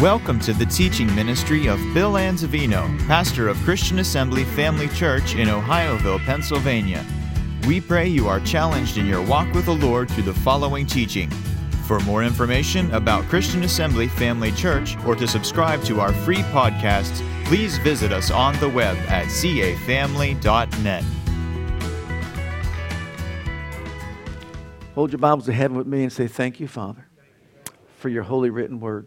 Welcome to the teaching ministry of Bill Anzavino, pastor of Christian Assembly Family Church in Ohioville, Pennsylvania. We pray you are challenged in your walk with the Lord through the following teaching. For more information about Christian Assembly Family Church or to subscribe to our free podcasts, please visit us on the web at cafamily.net. Hold your Bibles to heaven with me and say, Thank you, Father, for your holy written word.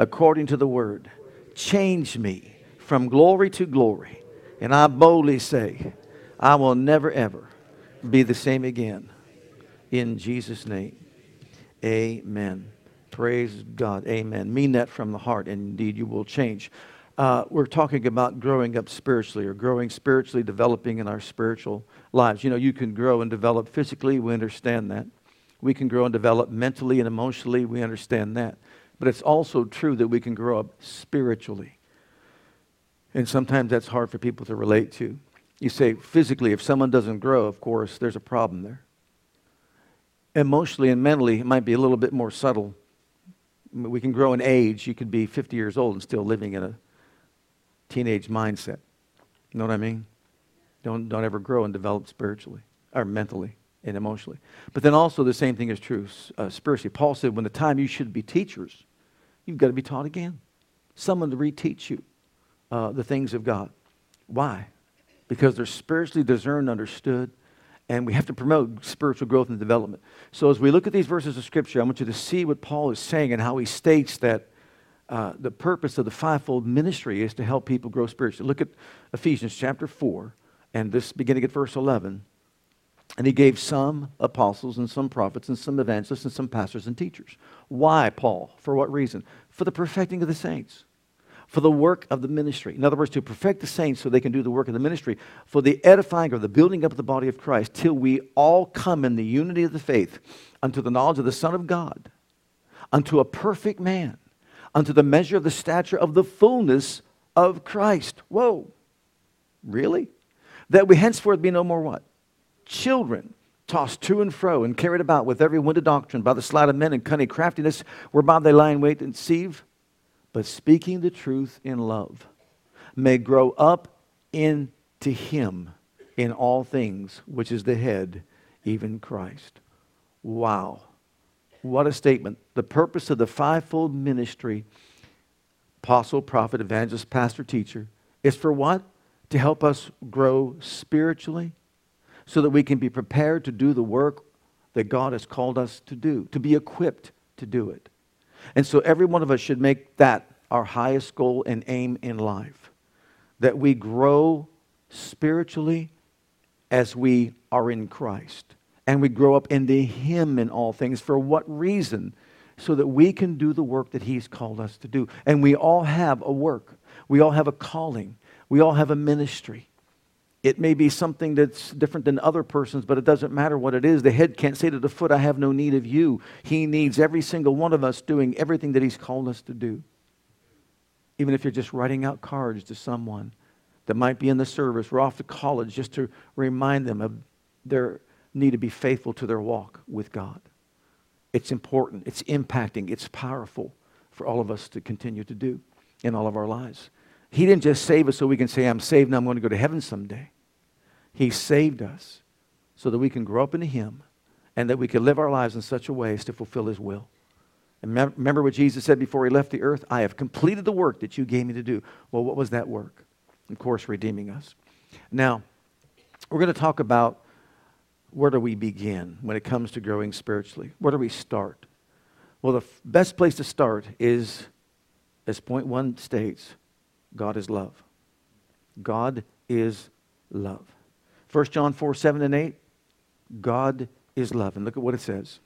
according to the word. Change me from glory to glory. And I boldly say, I will never, ever be the same again. In Jesus' name, amen. Praise God. Amen. Mean that from the heart, and indeed you will change. Uh, we're talking about growing up spiritually or growing spiritually, developing in our spiritual lives. You know, you can grow and develop physically, we understand that. We can grow and develop mentally and emotionally, we understand that. But it's also true that we can grow up spiritually. And sometimes that's hard for people to relate to. You say physically, if someone doesn't grow, of course, there's a problem there. Emotionally and mentally, it might be a little bit more subtle. We can grow in age. You could be 50 years old and still living in a teenage mindset. You know what I mean? Don't, don't ever grow and develop spiritually or mentally and emotionally. But then also, the same thing is true uh, spiritually. Paul said, when the time you should be teachers, You've got to be taught again. Someone to reteach you uh, the things of God. Why? Because they're spiritually discerned, understood, and we have to promote spiritual growth and development. So, as we look at these verses of Scripture, I want you to see what Paul is saying and how he states that uh, the purpose of the fivefold ministry is to help people grow spiritually. Look at Ephesians chapter 4, and this beginning at verse 11. And he gave some apostles and some prophets and some evangelists and some pastors and teachers. Why, Paul? For what reason? For the perfecting of the saints, for the work of the ministry. In other words, to perfect the saints so they can do the work of the ministry, for the edifying or the building up of the body of Christ, till we all come in the unity of the faith unto the knowledge of the Son of God, unto a perfect man, unto the measure of the stature of the fullness of Christ. Whoa, really? That we henceforth be no more what? Children tossed to and fro and carried about with every wind of doctrine by the sleight of men and cunning craftiness whereby they lie in wait and deceive, but speaking the truth in love may grow up into him in all things, which is the head, even Christ. Wow. What a statement. The purpose of the fivefold ministry apostle, prophet, evangelist, pastor, teacher is for what? To help us grow spiritually, so that we can be prepared to do the work that God has called us to do, to be equipped to do it. And so every one of us should make that our highest goal and aim in life that we grow spiritually as we are in Christ and we grow up into Him in all things. For what reason? So that we can do the work that He's called us to do. And we all have a work, we all have a calling, we all have a ministry. It may be something that's different than other persons, but it doesn't matter what it is. The head can't say to the foot, I have no need of you. He needs every single one of us doing everything that He's called us to do. Even if you're just writing out cards to someone that might be in the service or off to college, just to remind them of their need to be faithful to their walk with God. It's important, it's impacting, it's powerful for all of us to continue to do in all of our lives. He didn't just save us so we can say, I'm saved now I'm going to go to heaven someday. He saved us so that we can grow up into Him and that we can live our lives in such a way as to fulfill His will. And remember what Jesus said before He left the earth? I have completed the work that you gave me to do. Well, what was that work? Of course, redeeming us. Now, we're going to talk about where do we begin when it comes to growing spiritually? Where do we start? Well, the f- best place to start is, as point one states, God is love. God is love. 1 John 4 7 and 8, God is love. And look at what it says.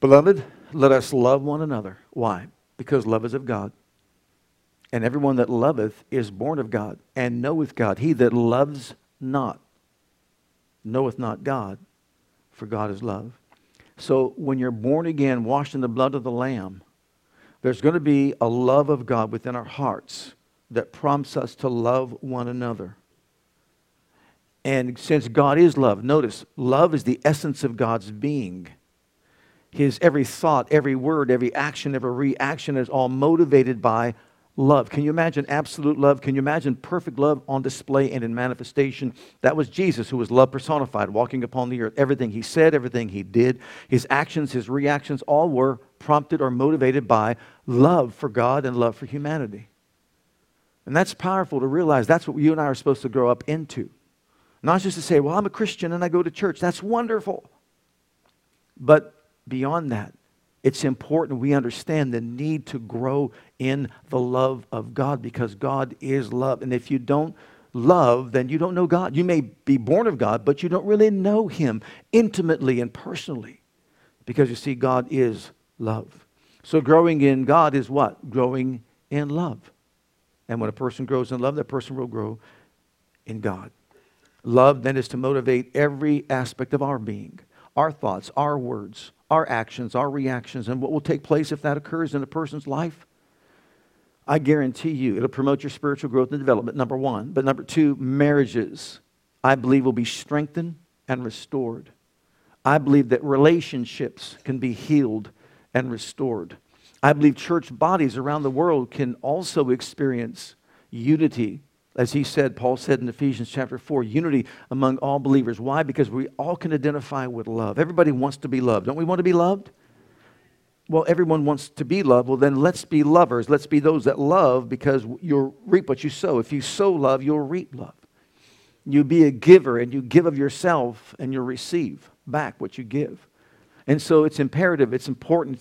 Beloved, let us love one another. Why? because love is of God. And everyone that loveth is born of God and knoweth God. He that loves not knoweth not God, for God is love. So when you're born again, washed in the blood of the Lamb, there's going to be a love of God within our hearts that prompts us to love one another. And since God is love, notice, love is the essence of God's being. His every thought, every word, every action, every reaction is all motivated by love. Can you imagine absolute love? Can you imagine perfect love on display and in manifestation? That was Jesus, who was love personified, walking upon the earth. Everything he said, everything he did, his actions, his reactions, all were prompted or motivated by love for God and love for humanity. And that's powerful to realize that's what you and I are supposed to grow up into. Not just to say, well, I'm a Christian and I go to church. That's wonderful. But beyond that, it's important we understand the need to grow in the love of God because God is love. And if you don't love, then you don't know God. You may be born of God, but you don't really know Him intimately and personally because you see, God is love. So growing in God is what? Growing in love. And when a person grows in love, that person will grow in God. Love then is to motivate every aspect of our being, our thoughts, our words, our actions, our reactions, and what will take place if that occurs in a person's life. I guarantee you it'll promote your spiritual growth and development, number one. But number two, marriages, I believe, will be strengthened and restored. I believe that relationships can be healed and restored. I believe church bodies around the world can also experience unity. As he said, Paul said in Ephesians chapter 4, unity among all believers. Why? Because we all can identify with love. Everybody wants to be loved. Don't we want to be loved? Well, everyone wants to be loved. Well, then let's be lovers. Let's be those that love because you'll reap what you sow. If you sow love, you'll reap love. You be a giver and you give of yourself and you'll receive back what you give. And so it's imperative, it's important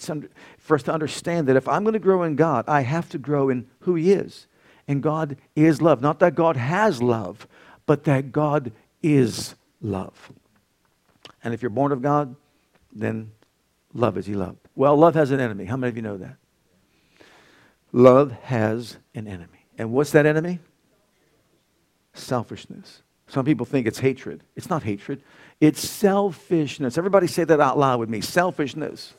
for us to understand that if I'm going to grow in God, I have to grow in who He is. And God is love. Not that God has love, but that God is love. And if you're born of God, then love is He loved. Well, love has an enemy. How many of you know that? Love has an enemy. And what's that enemy? Selfishness. Some people think it's hatred. It's not hatred, it's selfishness. Everybody say that out loud with me selfishness.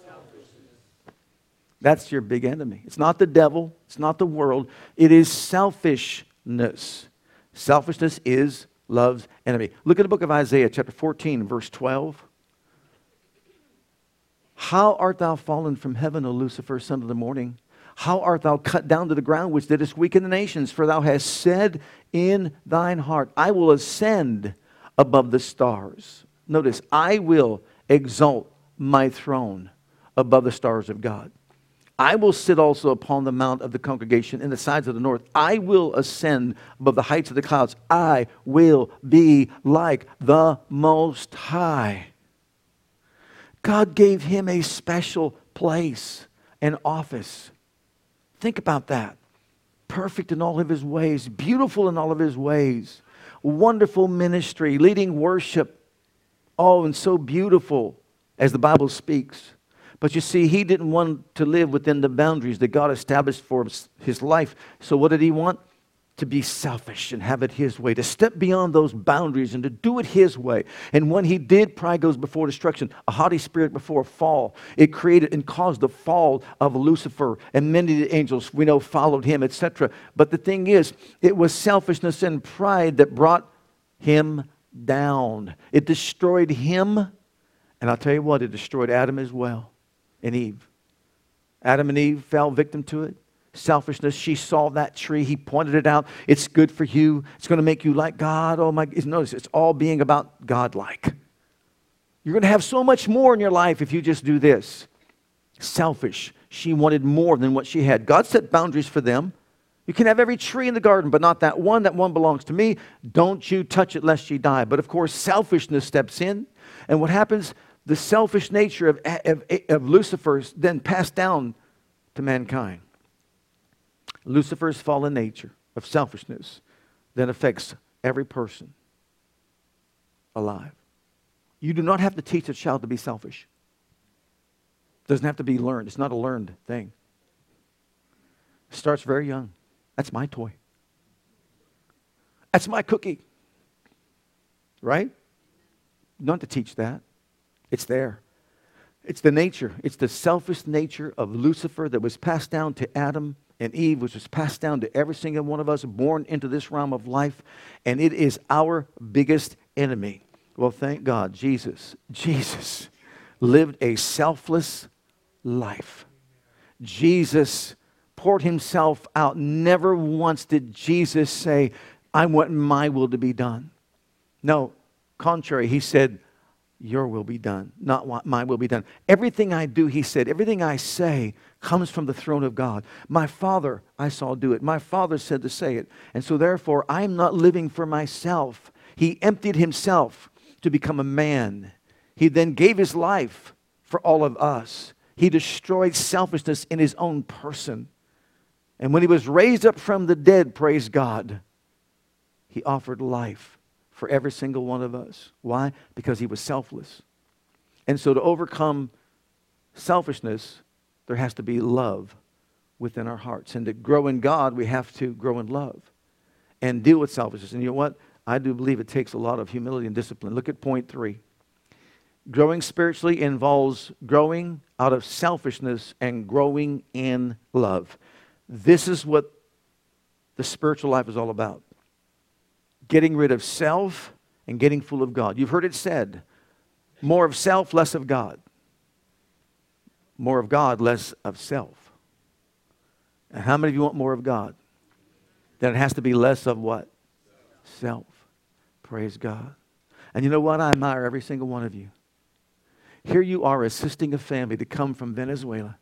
That's your big enemy. It's not the devil, it's not the world, it is selfishness. Selfishness is love's enemy. Look at the book of Isaiah, chapter 14, verse 12. How art thou fallen from heaven, O Lucifer, son of the morning? How art thou cut down to the ground, which didst weaken the nations? For thou hast said in thine heart, I will ascend above the stars. Notice, I will exalt my throne above the stars of God. I will sit also upon the mount of the congregation in the sides of the north. I will ascend above the heights of the clouds. I will be like the Most High. God gave him a special place and office. Think about that. Perfect in all of his ways, beautiful in all of his ways, wonderful ministry, leading worship. Oh, and so beautiful as the Bible speaks. But you see, he didn't want to live within the boundaries that God established for his life. So, what did he want? to be selfish and have it his way, to step beyond those boundaries and to do it his way. And when he did, pride goes before destruction, a haughty spirit before a fall. It created and caused the fall of Lucifer, and many of the angels we know followed him, etc. But the thing is, it was selfishness and pride that brought him down. It destroyed him, and I'll tell you what, it destroyed Adam as well and Eve. Adam and Eve fell victim to it selfishness. She saw that tree. He pointed it out. It's good for you. It's going to make you like God. Oh my, notice it's all being about God like. You're going to have so much more in your life if you just do this. Selfish. She wanted more than what she had. God set boundaries for them. You can have every tree in the garden, but not that one. That one belongs to me. Don't you touch it lest you die. But of course, selfishness steps in. And what happens? The selfish nature of, of, of Lucifer's then passed down to mankind. Lucifer's fallen nature of selfishness then affects every person alive. You do not have to teach a child to be selfish. It doesn't have to be learned. It's not a learned thing. Starts very young. That's my toy. That's my cookie. Right? Not to teach that. It's there. It's the nature. It's the selfish nature of Lucifer that was passed down to Adam and Eve, which was passed down to every single one of us born into this realm of life. And it is our biggest enemy. Well, thank God, Jesus, Jesus lived a selfless life. Jesus poured himself out. Never once did Jesus say, I want my will to be done. No, contrary, he said, Your will be done, not my will be done. Everything I do, he said, everything I say comes from the throne of God. My Father, I saw do it. My Father said to say it. And so, therefore, I'm not living for myself. He emptied himself to become a man. He then gave his life for all of us. He destroyed selfishness in his own person. And when he was raised up from the dead, praise God, he offered life for every single one of us. Why? Because he was selfless. And so to overcome selfishness, there has to be love within our hearts. And to grow in God, we have to grow in love and deal with selfishness. And you know what? I do believe it takes a lot of humility and discipline. Look at point three. Growing spiritually involves growing out of selfishness and growing in love. This is what the spiritual life is all about getting rid of self and getting full of God. You've heard it said more of self, less of God. More of God, less of self. And how many of you want more of God? Then it has to be less of what? Self. Praise God. And you know what? I admire every single one of you. Here you are assisting a family to come from Venezuela,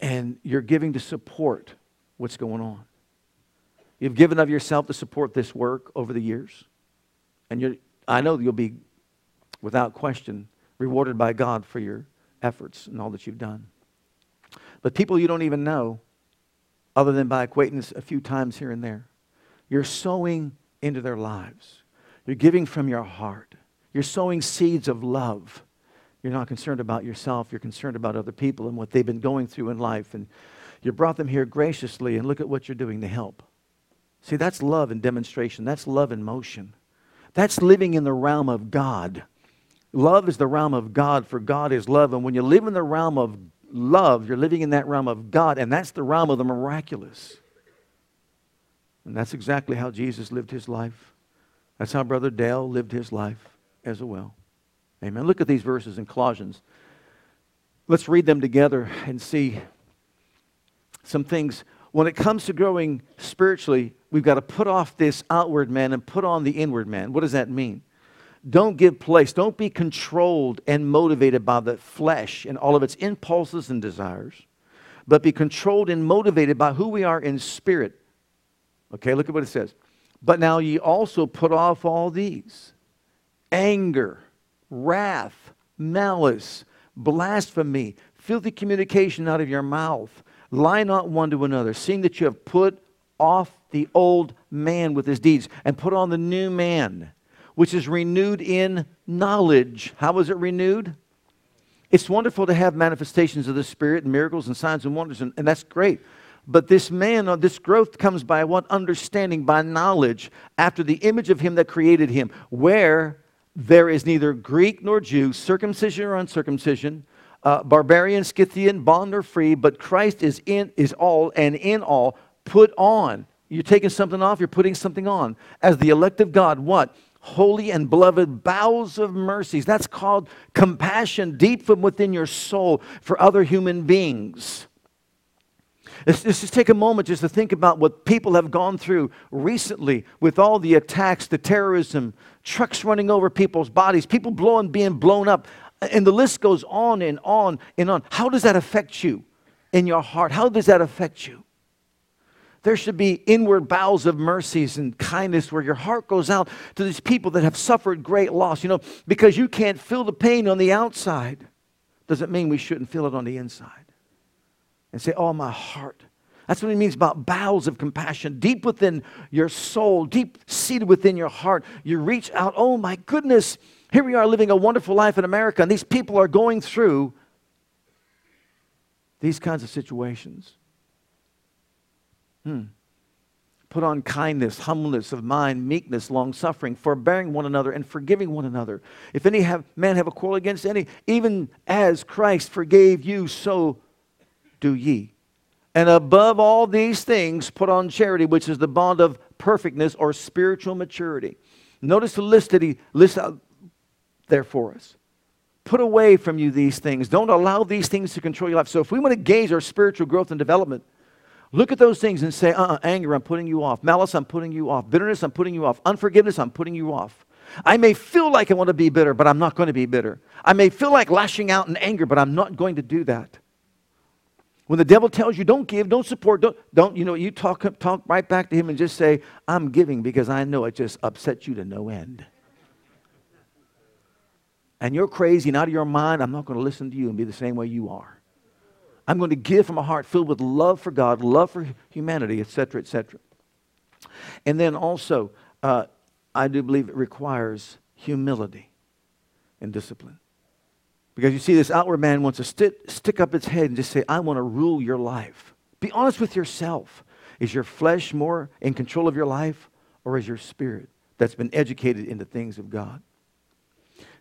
and you're giving to support what's going on. You've given of yourself to support this work over the years. And I know you'll be, without question, rewarded by God for your efforts and all that you've done. But people you don't even know, other than by acquaintance a few times here and there, you're sowing into their lives. You're giving from your heart. You're sowing seeds of love. You're not concerned about yourself, you're concerned about other people and what they've been going through in life. And you brought them here graciously, and look at what you're doing to help. See, that's love in demonstration. That's love in motion. That's living in the realm of God. Love is the realm of God, for God is love. And when you live in the realm of love, you're living in that realm of God, and that's the realm of the miraculous. And that's exactly how Jesus lived his life. That's how Brother Dale lived his life as well. Amen. Look at these verses in Colossians. Let's read them together and see some things when it comes to growing spiritually, we've got to put off this outward man and put on the inward man. What does that mean? Don't give place. Don't be controlled and motivated by the flesh and all of its impulses and desires, but be controlled and motivated by who we are in spirit. Okay, look at what it says. But now ye also put off all these anger, wrath, malice, blasphemy, filthy communication out of your mouth Lie not one to another, seeing that you have put off the old man with his deeds and put on the new man, which is renewed in knowledge. How was it renewed? It's wonderful to have manifestations of the Spirit and miracles and signs and wonders, and, and that's great. But this man, uh, this growth comes by what? Understanding, by knowledge, after the image of him that created him, where there is neither Greek nor Jew, circumcision or uncircumcision, uh, barbarian, Scythian, bond or free, but Christ is in is all and in all. Put on. You're taking something off, you're putting something on. As the elect of God, what? Holy and beloved bowels of mercies. That's called compassion deep from within your soul for other human beings. Let's, just take a moment just to think about what people have gone through recently with all the attacks, the terrorism, trucks running over people's bodies, people blowing, being blown up. And the list goes on and on and on. How does that affect you in your heart? How does that affect you? There should be inward bowels of mercies and kindness where your heart goes out to these people that have suffered great loss. You know, because you can't feel the pain on the outside, doesn't mean we shouldn't feel it on the inside. And say, Oh, my heart. That's what it means about bowels of compassion. Deep within your soul, deep seated within your heart, you reach out, Oh, my goodness here we are living a wonderful life in America, and these people are going through these kinds of situations. Hmm. Put on kindness, humbleness of mind, meekness, long suffering, forbearing one another, and forgiving one another. If any have, man have a quarrel against any, even as Christ forgave you, so do ye. And above all these things, put on charity, which is the bond of perfectness or spiritual maturity. Notice the list that he lists out there for us. Put away from you these things. Don't allow these things to control your life. So, if we want to gauge our spiritual growth and development, Look at those things and say, uh uh anger, I'm putting you off. Malice, I'm putting you off. Bitterness, I'm putting you off. Unforgiveness, I'm putting you off. I may feel like I want to be bitter, but I'm not going to be bitter. I may feel like lashing out in anger, but I'm not going to do that. When the devil tells you, don't give, don't support, don't, don't you know, you talk, talk right back to him and just say, I'm giving because I know it just upsets you to no end. And you're crazy and out of your mind, I'm not going to listen to you and be the same way you are. I'm going to give from a heart filled with love for God, love for humanity, etc., etc. And then also, uh, I do believe it requires humility and discipline. Because you see, this outward man wants to st- stick up its head and just say, I want to rule your life. Be honest with yourself. Is your flesh more in control of your life, or is your spirit that's been educated in the things of God?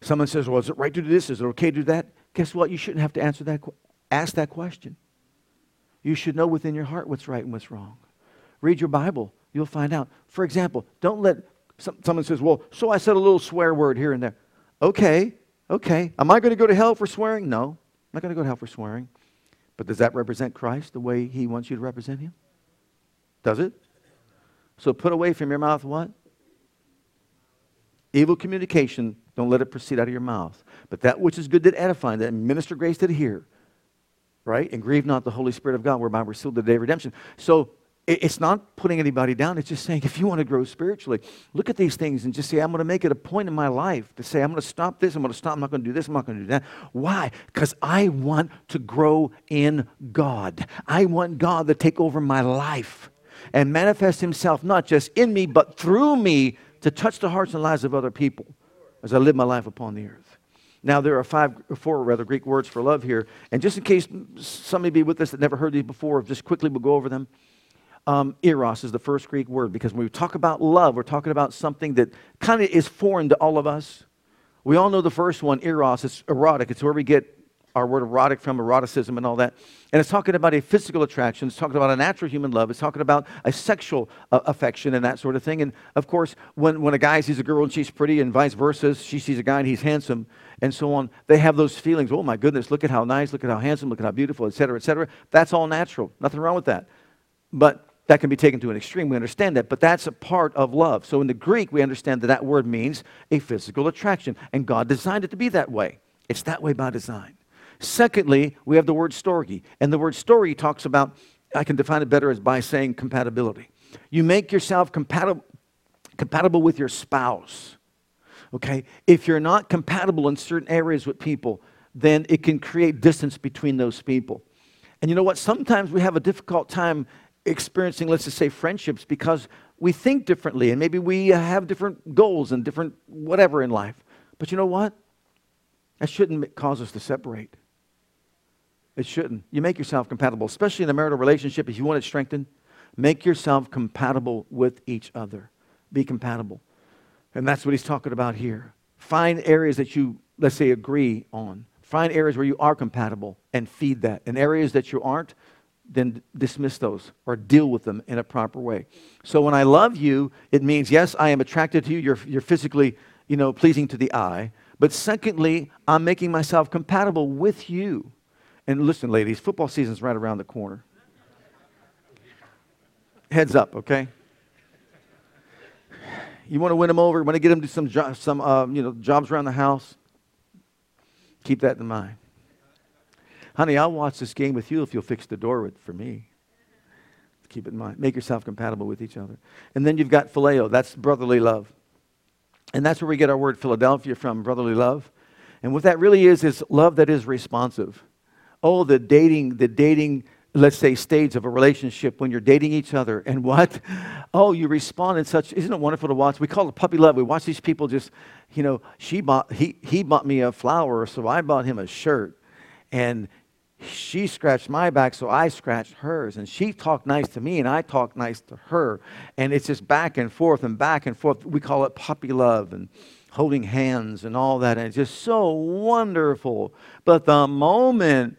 Someone says, Well, is it right to do this? Is it okay to do that? Guess what? You shouldn't have to answer that, Ask that question. You should know within your heart what's right and what's wrong. Read your Bible. You'll find out. For example, don't let some, someone says, "Well, so I said a little swear word here and there." Okay, okay. Am I going to go to hell for swearing? No, I'm not going to go to hell for swearing. But does that represent Christ the way He wants you to represent Him? Does it? So put away from your mouth what? Evil communication. Don't let it proceed out of your mouth. But that which is good that edifying, that minister grace to hear, right? And grieve not the Holy Spirit of God, whereby we're sealed the day of redemption. So it's not putting anybody down. It's just saying if you want to grow spiritually, look at these things and just say, I'm going to make it a point in my life to say, I'm going to stop this, I'm going to stop, I'm not going to do this, I'm not going to do that. Why? Because I want to grow in God. I want God to take over my life and manifest Himself not just in me, but through me to touch the hearts and lives of other people as I live my life upon the earth. Now, there are five, four rather, Greek words for love here. And just in case some may be with us that never heard these before, just quickly we'll go over them. Um, eros is the first Greek word because when we talk about love, we're talking about something that kind of is foreign to all of us. We all know the first one, eros. It's erotic. It's where we get our word erotic from eroticism and all that. And it's talking about a physical attraction. It's talking about a natural human love. It's talking about a sexual uh, affection and that sort of thing. And of course, when, when a guy sees a girl and she's pretty and vice versa, she sees a guy and he's handsome and so on, they have those feelings. Oh my goodness, look at how nice, look at how handsome, look at how beautiful, etc., cetera, et cetera. That's all natural. Nothing wrong with that. But that can be taken to an extreme. We understand that, but that's a part of love. So in the Greek, we understand that that word means a physical attraction, and God designed it to be that way. It's that way by design. Secondly, we have the word storge. And the word storge talks about, I can define it better as by saying compatibility. You make yourself compatible, compatible with your spouse. Okay? If you're not compatible in certain areas with people, then it can create distance between those people. And you know what? Sometimes we have a difficult time experiencing, let's just say, friendships because we think differently and maybe we have different goals and different whatever in life. But you know what? That shouldn't cause us to separate. It shouldn't. You make yourself compatible, especially in a marital relationship. If you want it strengthened, make yourself compatible with each other. Be compatible. And that's what he's talking about here. Find areas that you, let's say, agree on. Find areas where you are compatible and feed that. And areas that you aren't, then dismiss those or deal with them in a proper way. So when I love you, it means, yes, I am attracted to you. You're, you're physically, you know, pleasing to the eye. But secondly, I'm making myself compatible with you. And listen, ladies, football season's right around the corner. Heads up, okay? You want to win them over, want to get them to some, jo- some uh, you know, jobs around the house? Keep that in mind. Honey, I'll watch this game with you if you'll fix the door with, for me. Keep it in mind. Make yourself compatible with each other. And then you've got phileo. That's brotherly love. And that's where we get our word Philadelphia from, brotherly love. And what that really is, is love that is responsive oh, the dating, the dating, let's say, stage of a relationship when you're dating each other and what? Oh, you respond in such, isn't it wonderful to watch? We call it puppy love. We watch these people just, you know, she bought, he, he bought me a flower, so I bought him a shirt. And she scratched my back, so I scratched hers. And she talked nice to me, and I talked nice to her. And it's just back and forth and back and forth. We call it puppy love and holding hands and all that. And it's just so wonderful. But the moment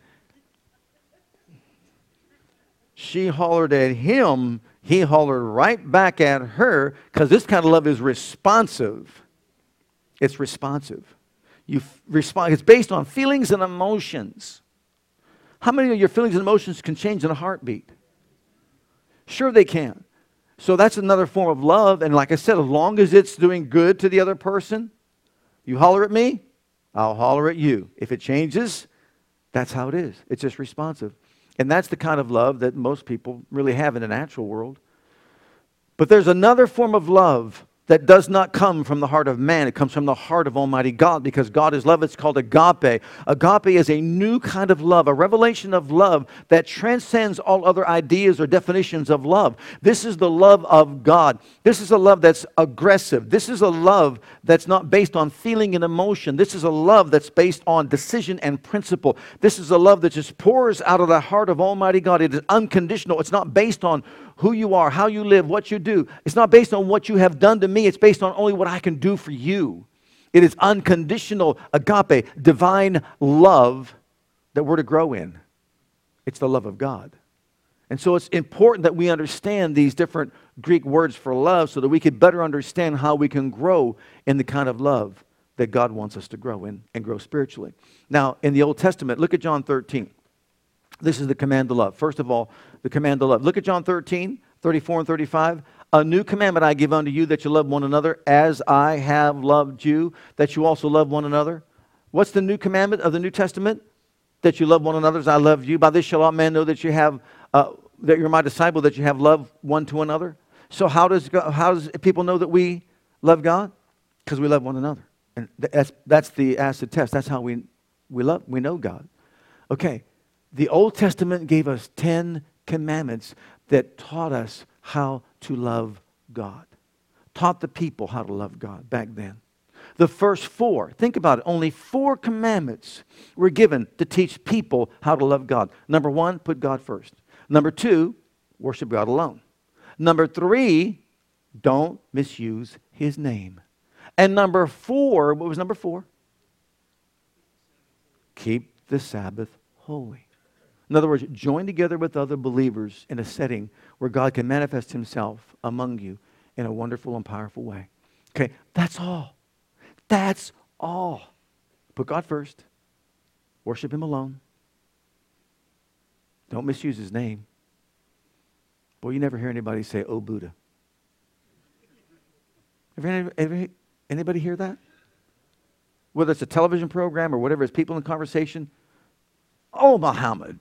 she hollered at him, he hollered right back at her because this kind of love is responsive. It's responsive. You respond, it's based on feelings and emotions. How many of your feelings and emotions can change in a heartbeat? Sure, they can. So that's another form of love. And like I said, as long as it's doing good to the other person, you holler at me, I'll holler at you. If it changes, that's how it is. It's just responsive. And that's the kind of love that most people really have in the natural world. But there's another form of love that does not come from the heart of man. It comes from the heart of Almighty God because God is love. It's called agape. Agape is a new kind of love, a revelation of love that transcends all other ideas or definitions of love. This is the love of God. This is a love that's aggressive. This is a love that's not based on feeling and emotion. This is a love that's based on decision and principle. This is a love that just pours out of the heart of Almighty God. It is unconditional. It's not based on who you are, how you live, what you do. It's not based on what you have done to me, it's based on only what I can do for you. It is unconditional agape, divine love that we're to grow in. It's the love of God. And so it's important that we understand these different Greek words for love so that we could better understand how we can grow in the kind of love that God wants us to grow in and grow spiritually. Now, in the Old Testament, look at John 13. This is the command to love. First of all, the command to love. Look at John 13, 34 and 35. A new commandment I give unto you that you love one another as I have loved you, that you also love one another. What's the new commandment of the New Testament? That you love one another as I love you. By this shall all men know that you have, uh, that you're my disciple, that you have love one to another. So how does, God, how does people know that we love God? Because we love one another. And that's, that's the acid test. That's how we, we love, we know God. Okay, the Old Testament gave us 10 commandments that taught us how to love God, taught the people how to love God back then. The first four, think about it, only four commandments were given to teach people how to love God. Number one, put God first. Number two, worship God alone. Number three, don't misuse his name. And number four, what was number four? Keep the Sabbath holy. In other words, join together with other believers in a setting where God can manifest himself among you in a wonderful and powerful way. Okay, that's all. That's all. Put God first. Worship him alone. Don't misuse his name. Boy, you never hear anybody say, Oh, Buddha. Ever, ever, anybody hear that? Whether it's a television program or whatever, it's people in conversation. Oh, Muhammad.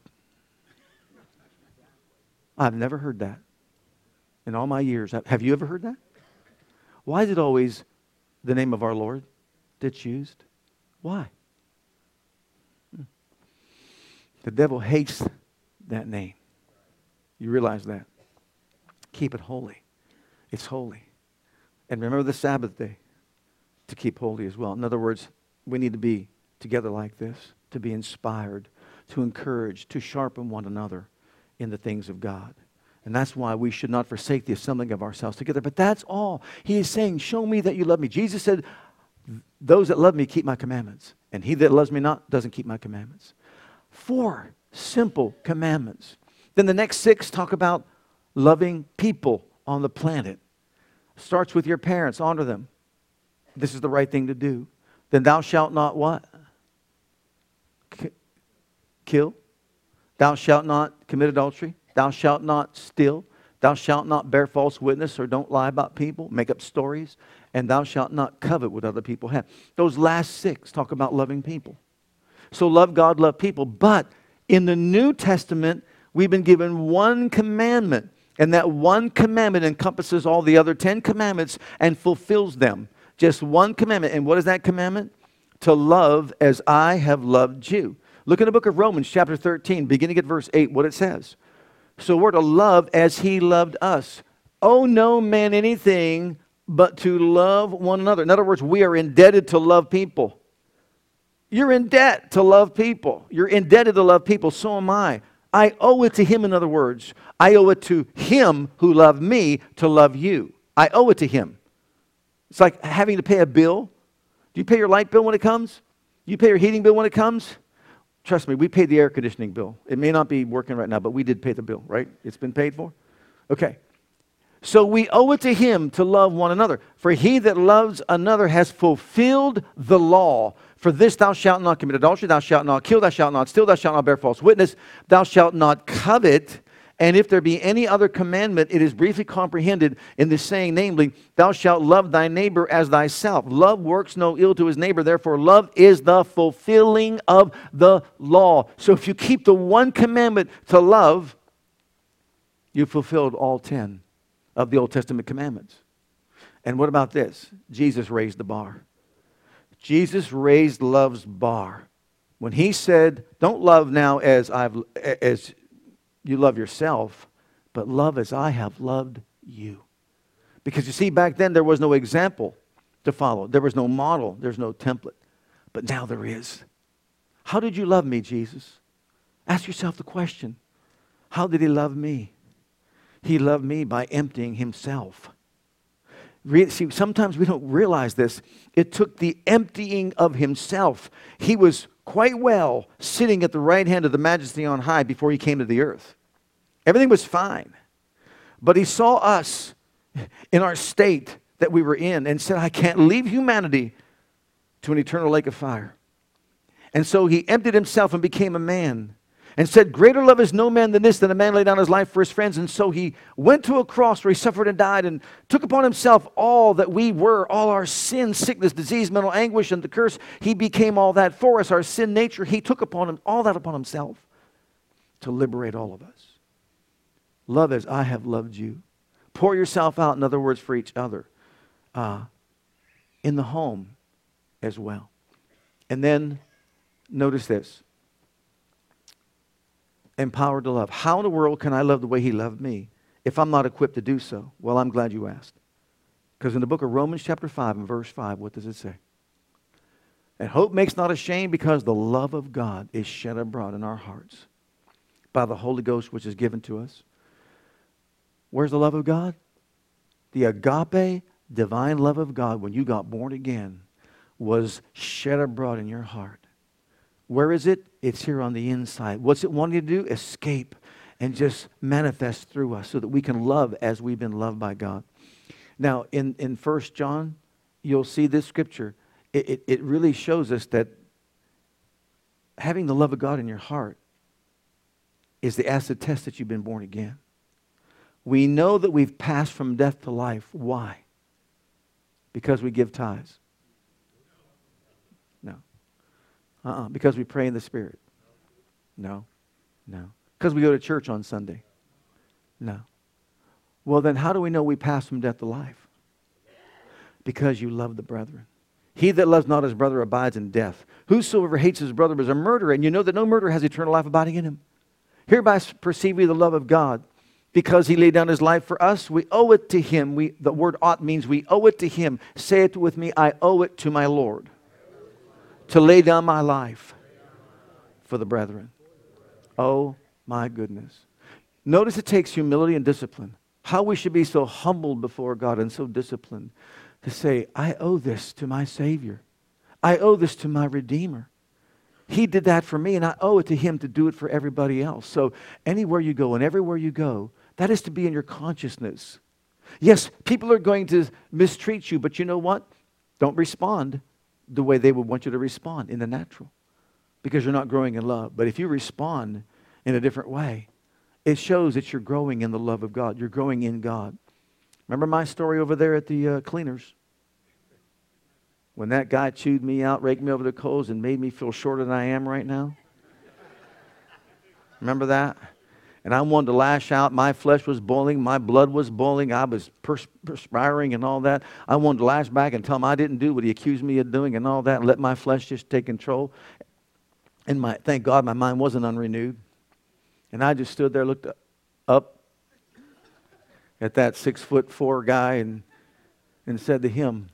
I've never heard that in all my years. Have you ever heard that? Why is it always the name of our Lord that's used? Why? Hmm. The devil hates that name. You realize that. Keep it holy. It's holy. And remember the Sabbath day to keep holy as well. In other words, we need to be together like this, to be inspired, to encourage, to sharpen one another in the things of God. And that's why we should not forsake the assembling of ourselves together. But that's all. He is saying, Show me that you love me. Jesus said, Those that love me keep my commandments. And he that loves me not doesn't keep my commandments. Four simple commandments. Then the next six talk about loving people on the planet. Starts with your parents, honor them. This is the right thing to do. Then thou shalt not what? Kill. Thou shalt not commit adultery. Thou shalt not steal. Thou shalt not bear false witness or don't lie about people, make up stories. And thou shalt not covet what other people have. Those last six talk about loving people. So love God, love people. But in the New Testament, we've been given one commandment. And that one commandment encompasses all the other 10 commandments and fulfills them. Just one commandment. And what is that commandment? To love as I have loved you. Look in the book of Romans, chapter 13, beginning at verse 8, what it says. So we're to love as he loved us. Oh, no man anything but to love one another. In other words, we are indebted to love people. You're in debt to love people. You're indebted to love people. So am I. I owe it to him, in other words. I owe it to him who loved me to love you. I owe it to him. It's like having to pay a bill. Do you pay your light bill when it comes? Do you pay your heating bill when it comes? Trust me, we paid the air conditioning bill. It may not be working right now, but we did pay the bill, right? It's been paid for? Okay. So we owe it to him to love one another. For he that loves another has fulfilled the law. For this thou shalt not commit adultery, thou shalt not kill, thou shalt not steal, thou shalt not bear false witness, thou shalt not covet. And if there be any other commandment, it is briefly comprehended in this saying, namely, Thou shalt love thy neighbor as thyself. Love works no ill to his neighbor. Therefore, love is the fulfilling of the law. So if you keep the one commandment to love, you've fulfilled all 10 of the Old Testament commandments. And what about this? Jesus raised the bar. Jesus raised love's bar. When he said, Don't love now as, I've, as you love yourself, but love as I have loved you. Because you see, back then there was no example to follow, there was no model, there's no template. But now there is. How did you love me, Jesus? Ask yourself the question How did he love me? He loved me by emptying himself. See, sometimes we don't realize this. It took the emptying of himself. He was quite well sitting at the right hand of the majesty on high before he came to the earth. Everything was fine. But he saw us in our state that we were in and said, I can't leave humanity to an eternal lake of fire. And so he emptied himself and became a man and said, Greater love is no man than this, than a man lay down his life for his friends. And so he went to a cross where he suffered and died and took upon himself all that we were, all our sin, sickness, disease, mental anguish, and the curse. He became all that for us, our sin nature. He took upon him all that upon himself to liberate all of us. Love as I have loved you. Pour yourself out, in other words, for each other. Uh, in the home as well. And then notice this empowered to love. How in the world can I love the way he loved me if I'm not equipped to do so? Well, I'm glad you asked. Because in the book of Romans, chapter 5, and verse 5, what does it say? And hope makes not ashamed because the love of God is shed abroad in our hearts by the Holy Ghost which is given to us. Where's the love of God? The agape, divine love of God, when you got born again, was shed abroad in your heart. Where is it? It's here on the inside. What's it wanting to do? Escape and just manifest through us so that we can love as we've been loved by God. Now, in, in 1 John, you'll see this scripture. It, it, it really shows us that having the love of God in your heart is the acid test that you've been born again. We know that we've passed from death to life. Why? Because we give tithes. Uh-uh. Because we pray in the Spirit. No. No. Because we go to church on Sunday. No. Well, then how do we know we pass from death to life? Because you love the brethren. He that loves not his brother abides in death. Whosoever hates his brother is a murderer, and you know that no murderer has eternal life abiding in him. Hereby perceive we the love of God, because he laid down his life for us. We owe it to him. We, the word ought means we owe it to him. Say it with me I owe it to my Lord to lay down my life for the brethren. Oh my goodness. Notice it takes humility and discipline. How we should be so humbled before God and so disciplined to say, I owe this to my Savior. I owe this to my Redeemer. He did that for me, and I owe it to Him to do it for everybody else. So, anywhere you go and everywhere you go, that is to be in your consciousness. Yes, people are going to mistreat you, but you know what? Don't respond the way they would want you to respond in the natural because you're not growing in love. But if you respond in a different way, it shows that you're growing in the love of God. You're growing in God. Remember my story over there at the uh, cleaners? When that guy chewed me out, raked me over the coals, and made me feel shorter than I am right now? Remember that? And I wanted to lash out. My flesh was boiling, my blood was boiling, I was pers- perspiring and all that. I wanted to lash back and tell him I didn't do what he accused me of doing and all that, and let my flesh just take control. And my, thank God my mind wasn't unrenewed. And I just stood there, looked up at that six foot four guy, and, and said to him,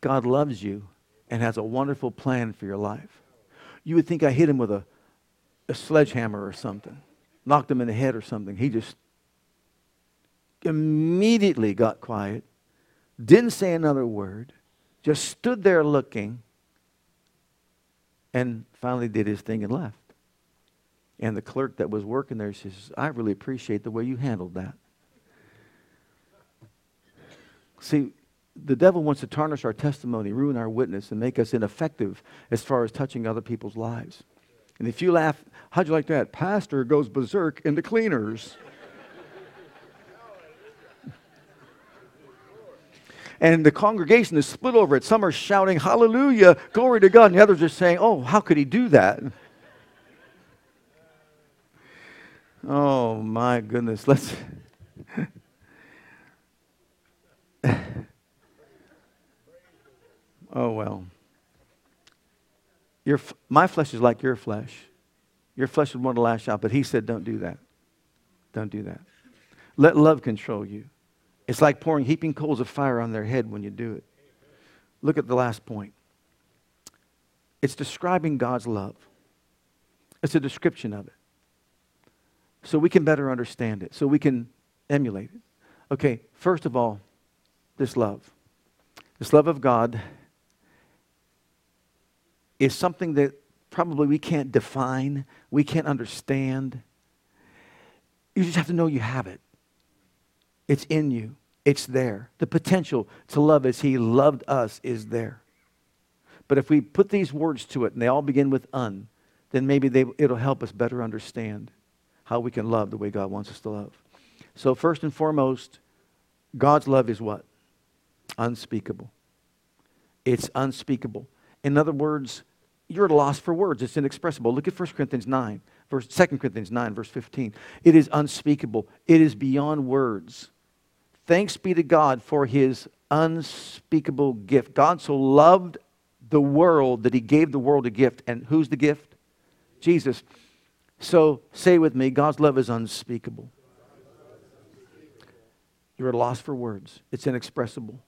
God loves you, and has a wonderful plan for your life. You would think I hit him with a, a sledgehammer or something, knocked him in the head or something. He just immediately got quiet, didn't say another word, just stood there looking, and finally did his thing and left. And the clerk that was working there says, I really appreciate the way you handled that. See, the devil wants to tarnish our testimony, ruin our witness, and make us ineffective as far as touching other people's lives. And if you laugh, how'd you like that? Pastor goes berserk into cleaners. and the congregation is split over it. Some are shouting, Hallelujah, glory to God, and the others are saying, Oh, how could he do that? Oh, my goodness. Let's. oh, well. Your, my flesh is like your flesh. Your flesh would want to lash out, but he said, Don't do that. Don't do that. Let love control you. It's like pouring heaping coals of fire on their head when you do it. Look at the last point. It's describing God's love, it's a description of it. So we can better understand it, so we can emulate it. Okay, first of all, this love. This love of God is something that probably we can't define, we can't understand. You just have to know you have it. It's in you, it's there. The potential to love as He loved us is there. But if we put these words to it and they all begin with un, then maybe they, it'll help us better understand how we can love the way God wants us to love. So, first and foremost, God's love is what? Unspeakable. It's unspeakable. In other words, you're at a loss for words. It's inexpressible. Look at 1 Corinthians 9, verse 2 Corinthians 9, verse 15. It is unspeakable. It is beyond words. Thanks be to God for his unspeakable gift. God so loved the world that he gave the world a gift. And who's the gift? Jesus. So say with me God's love is unspeakable. You're at a loss for words, it's inexpressible.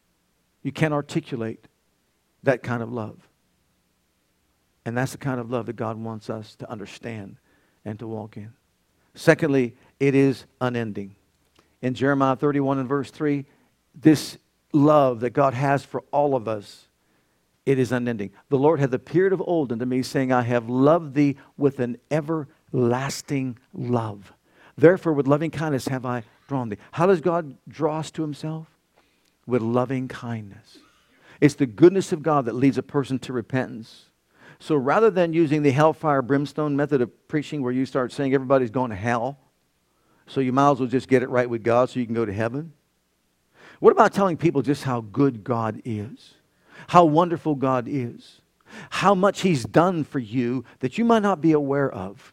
You can't articulate that kind of love. And that's the kind of love that God wants us to understand and to walk in. Secondly, it is unending. In Jeremiah 31 and verse 3, this love that God has for all of us, it is unending. The Lord hath appeared of old unto me, saying, I have loved thee with an everlasting love. Therefore, with loving kindness have I drawn thee. How does God draw us to himself? With loving kindness. It's the goodness of God that leads a person to repentance. So rather than using the hellfire brimstone method of preaching where you start saying everybody's going to hell, so you might as well just get it right with God so you can go to heaven. What about telling people just how good God is? How wonderful God is? How much He's done for you that you might not be aware of?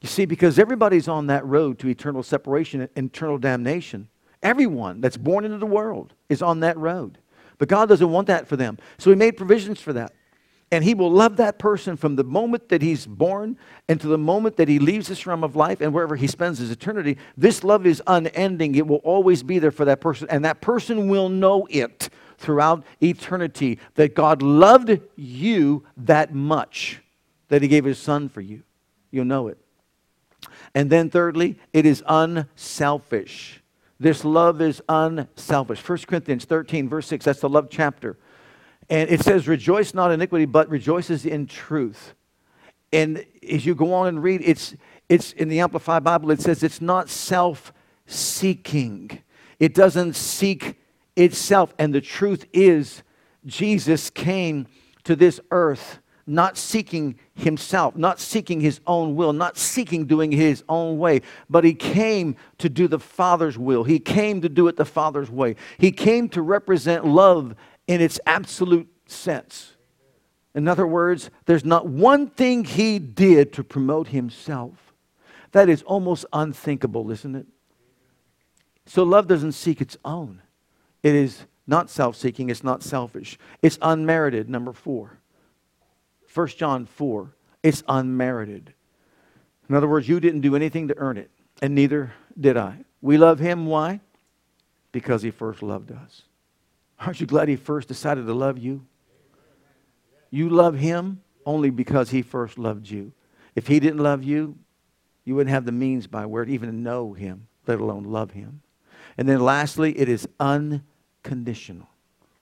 You see, because everybody's on that road to eternal separation and eternal damnation. Everyone that's born into the world is on that road. But God doesn't want that for them. So He made provisions for that. And he will love that person from the moment that he's born and to the moment that he leaves this realm of life and wherever he spends his eternity. This love is unending. It will always be there for that person. And that person will know it throughout eternity that God loved you that much that he gave his son for you. You'll know it. And then, thirdly, it is unselfish. This love is unselfish. 1 Corinthians 13, verse 6, that's the love chapter. And it says, Rejoice not in iniquity, but rejoices in truth. And as you go on and read, it's, it's in the Amplified Bible, it says it's not self seeking, it doesn't seek itself. And the truth is, Jesus came to this earth not seeking himself, not seeking his own will, not seeking doing his own way, but he came to do the Father's will. He came to do it the Father's way. He came to represent love in its absolute sense. In other words, there's not one thing he did to promote himself. That is almost unthinkable, isn't it? So love doesn't seek its own. It is not self seeking, it's not selfish. It's unmerited, number four. 1 John 4, it's unmerited. In other words, you didn't do anything to earn it, and neither did I. We love him, why? Because he first loved us. Aren't you glad He first decided to love you? You love him only because he first loved you. If he didn't love you, you wouldn't have the means by where to even know him, let alone love him. And then lastly, it is unconditional.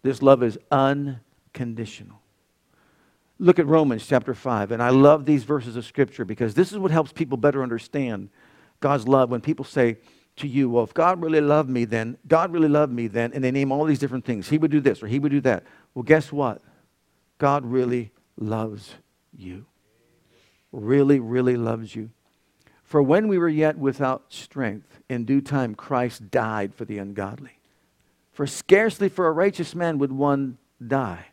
This love is unconditional. Look at Romans chapter 5. And I love these verses of Scripture because this is what helps people better understand God's love. When people say to you, well, if God really loved me, then God really loved me, then, and they name all these different things. He would do this or he would do that. Well, guess what? God really loves you. Really, really loves you. For when we were yet without strength, in due time Christ died for the ungodly. For scarcely for a righteous man would one die.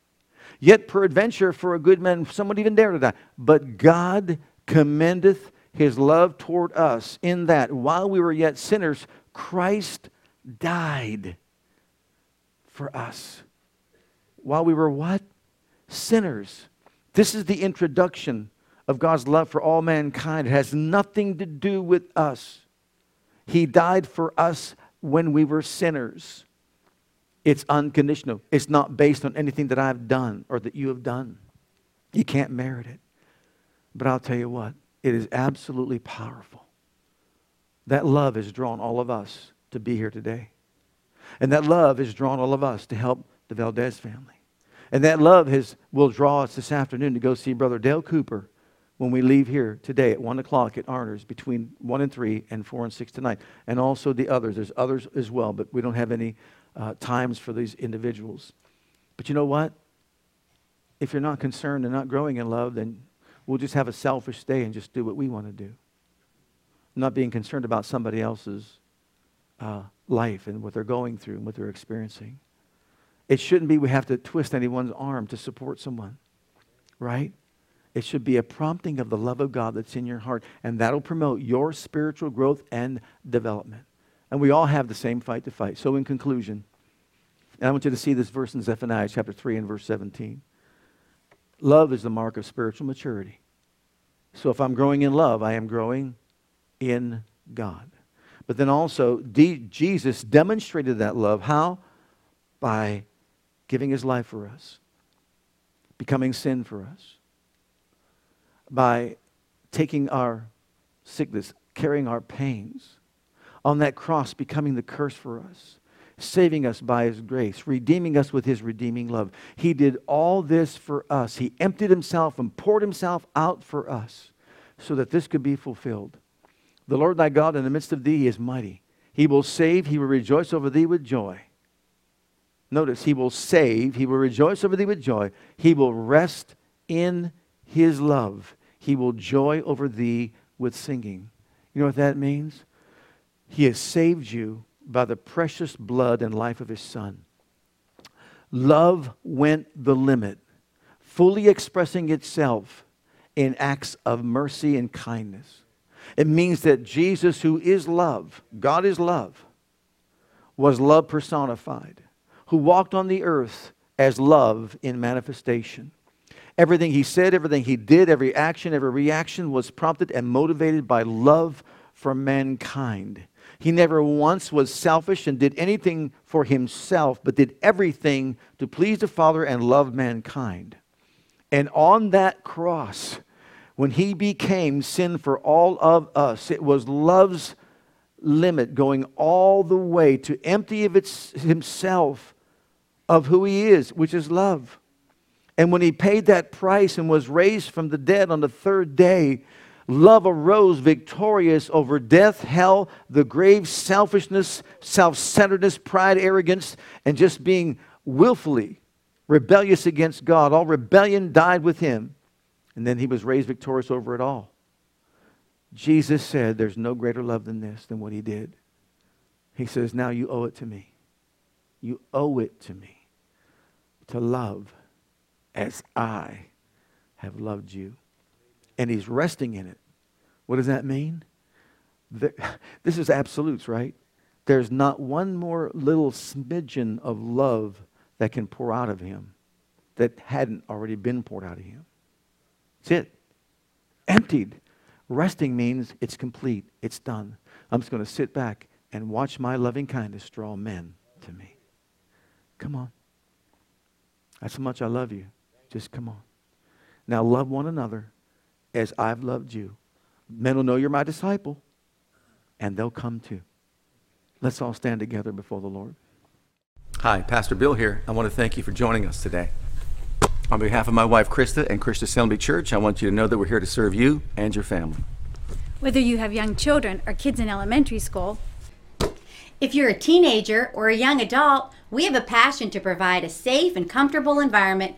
Yet peradventure for a good man some would even dare to die. But God commendeth his love toward us in that while we were yet sinners, Christ died for us. While we were what? Sinners. This is the introduction of God's love for all mankind. It has nothing to do with us. He died for us when we were sinners. It's unconditional. It's not based on anything that I've done or that you have done. You can't merit it. But I'll tell you what, it is absolutely powerful. That love has drawn all of us to be here today. And that love has drawn all of us to help the Valdez family. And that love has, will draw us this afternoon to go see Brother Dale Cooper when we leave here today at 1 o'clock at Arner's between 1 and 3 and 4 and 6 tonight. And also the others. There's others as well, but we don't have any uh, times for these individuals. But you know what? If you're not concerned and not growing in love, then we'll just have a selfish day and just do what we want to do. Not being concerned about somebody else's uh, life and what they're going through and what they're experiencing. It shouldn't be we have to twist anyone's arm to support someone, right? It should be a prompting of the love of God that's in your heart, and that'll promote your spiritual growth and development. And we all have the same fight to fight. So, in conclusion, and I want you to see this verse in Zephaniah chapter 3 and verse 17. Love is the mark of spiritual maturity. So, if I'm growing in love, I am growing in God. But then also, D- Jesus demonstrated that love. How? By giving his life for us, becoming sin for us, by taking our sickness, carrying our pains, on that cross, becoming the curse for us, saving us by his grace, redeeming us with his redeeming love. He did all this for us. He emptied himself and poured himself out for us so that this could be fulfilled. The Lord thy God in the midst of thee is mighty. He will save, he will rejoice over thee with joy. Notice, he will save, he will rejoice over thee with joy. He will rest in his love. He will joy over thee with singing. You know what that means? He has saved you by the precious blood and life of his son. Love went the limit, fully expressing itself in acts of mercy and kindness. It means that Jesus, who is love, God is love, was love personified, who walked on the earth as love in manifestation. Everything he said, everything he did, every action, every reaction was prompted and motivated by love for mankind. He never once was selfish and did anything for himself, but did everything to please the Father and love mankind. And on that cross, when he became sin for all of us, it was love's limit going all the way to empty of its, himself of who he is, which is love. And when he paid that price and was raised from the dead on the third day, love arose victorious over death, hell, the grave, selfishness, self centeredness, pride, arrogance, and just being willfully rebellious against God. All rebellion died with him, and then he was raised victorious over it all. Jesus said, There's no greater love than this, than what he did. He says, Now you owe it to me. You owe it to me to love as I have loved you. And he's resting in it. What does that mean? this is absolutes, right? There's not one more little smidgen of love that can pour out of him that hadn't already been poured out of him. That's it. Emptied. Resting means it's complete, it's done. I'm just going to sit back and watch my loving kindness draw men to me. Come on. That's how much I love you. Just come on. Now love one another as I've loved you. Men will know you're my disciple, and they'll come too. Let's all stand together before the Lord. Hi, Pastor Bill here. I want to thank you for joining us today. On behalf of my wife Krista and Christian Assembly Church, I want you to know that we're here to serve you and your family. Whether you have young children or kids in elementary school, If you're a teenager or a young adult, we have a passion to provide a safe and comfortable environment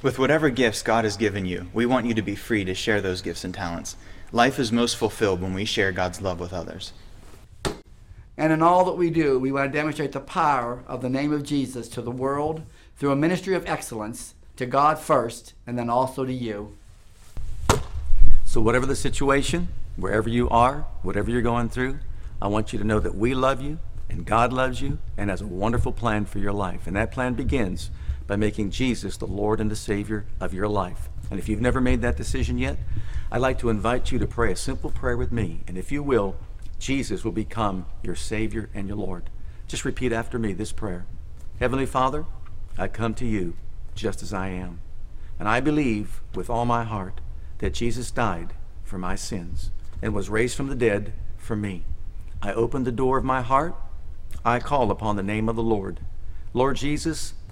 With whatever gifts God has given you, we want you to be free to share those gifts and talents. Life is most fulfilled when we share God's love with others. And in all that we do, we want to demonstrate the power of the name of Jesus to the world through a ministry of excellence to God first and then also to you. So, whatever the situation, wherever you are, whatever you're going through, I want you to know that we love you and God loves you and has a wonderful plan for your life. And that plan begins by making Jesus the Lord and the Savior of your life. And if you've never made that decision yet, I'd like to invite you to pray a simple prayer with me. And if you will, Jesus will become your Savior and your Lord. Just repeat after me this prayer Heavenly Father, I come to you just as I am. And I believe with all my heart that Jesus died for my sins and was raised from the dead for me. I open the door of my heart. I call upon the name of the Lord. Lord Jesus,